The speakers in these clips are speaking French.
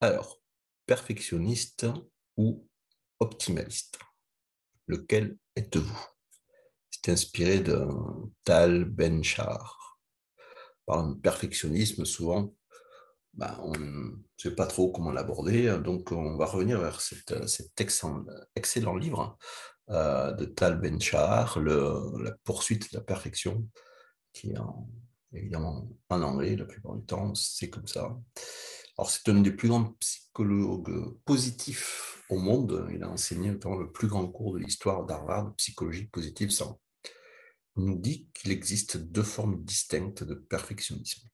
Alors, perfectionniste ou optimaliste Lequel êtes-vous? C'est inspiré de Tal Ben-Shahar. Par le perfectionnisme, souvent, bah, on ne sait pas trop comment l'aborder, donc on va revenir vers cet, excellent, livre euh, de Tal Ben-Shahar, La poursuite de la perfection, qui est évidemment en anglais la plupart du temps, c'est comme ça. Alors, c'est un des plus grands psychologues positifs au monde. Il a enseigné notamment le plus grand cours de l'histoire d'Harvard, psychologie positive 100. Il nous dit qu'il existe deux formes distinctes de perfectionnisme.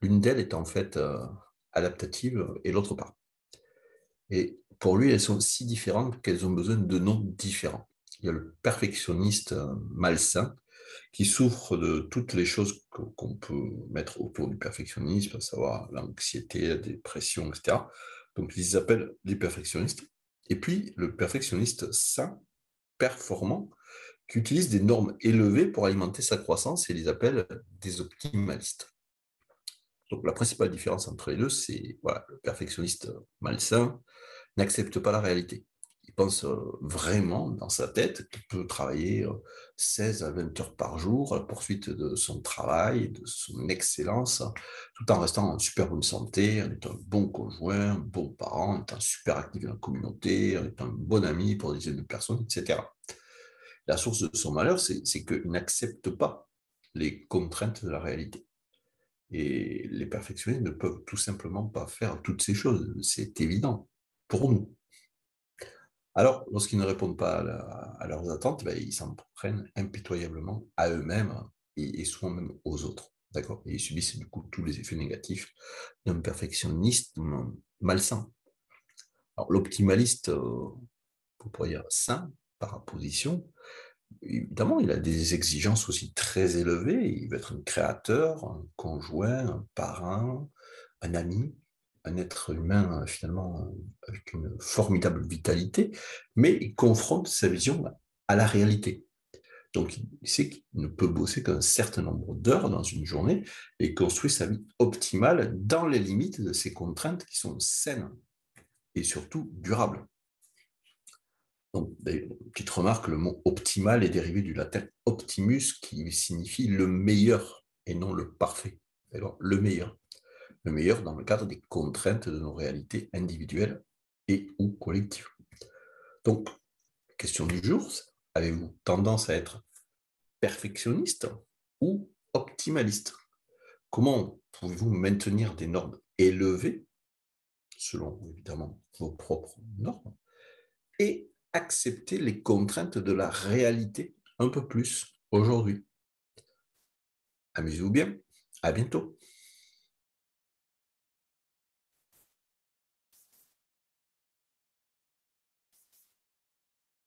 L'une d'elles est en fait euh, adaptative et l'autre pas. Et pour lui, elles sont si différentes qu'elles ont besoin de noms différents. Il y a le perfectionniste euh, malsain qui souffre de toutes les choses qu'on peut mettre autour du perfectionnisme, à savoir l'anxiété, la dépression, etc. Donc, ils appellent les perfectionnistes. Et puis, le perfectionniste sain, performant, qui utilise des normes élevées pour alimenter sa croissance et les appelle des optimalistes. Donc, la principale différence entre les deux, c'est voilà, le perfectionniste malsain n'accepte pas la réalité il pense euh, vraiment dans sa tête qu'il peut travailler 16 euh, à 20 heures par jour à la poursuite de son travail, de son excellence, tout en restant en super bonne santé, en étant un bon conjoint, un bon parent, en étant super actif dans la communauté, en étant un bon ami pour des dizaines de personnes, etc. La source de son malheur, c'est qu'il n'accepte pas les contraintes de la réalité. Et les perfectionnistes ne peuvent tout simplement pas faire toutes ces choses, c'est évident pour nous. Alors, lorsqu'ils ne répondent pas à, leurs attentes, ben, ils s'en prennent impitoyablement à eux-mêmes et, souvent même aux autres. D'accord? Et ils subissent du coup tous les effets négatifs d'un perfectionnisme malsain. Alors, l'optimaliste, euh, on pourrait dire sain par opposition, évidemment, il a des exigences aussi très élevées. Il veut être un créateur, un conjoint, un parrain, un ami, un être humain finalement avec une formidable vitalité, mais il confronte sa vision à la réalité. Donc il sait qu'il ne peut bosser qu'un certain nombre d'heures dans une journée et construire sa vie optimale dans les limites de ces contraintes qui sont saines et surtout durables. Donc, petite remarque, le mot optimal est dérivé du latin optimus qui signifie le meilleur et non le parfait. Alors, le meilleur le meilleur dans le cadre des contraintes de nos réalités individuelles et ou collectives. Donc, question du jour, avez-vous tendance à être perfectionniste ou optimaliste? Comment pouvez-vous maintenir des normes élevées, selon évidemment vos propres normes, et accepter les contraintes de la réalité un peu plus aujourd'hui? Amusez-vous bien, à bientôt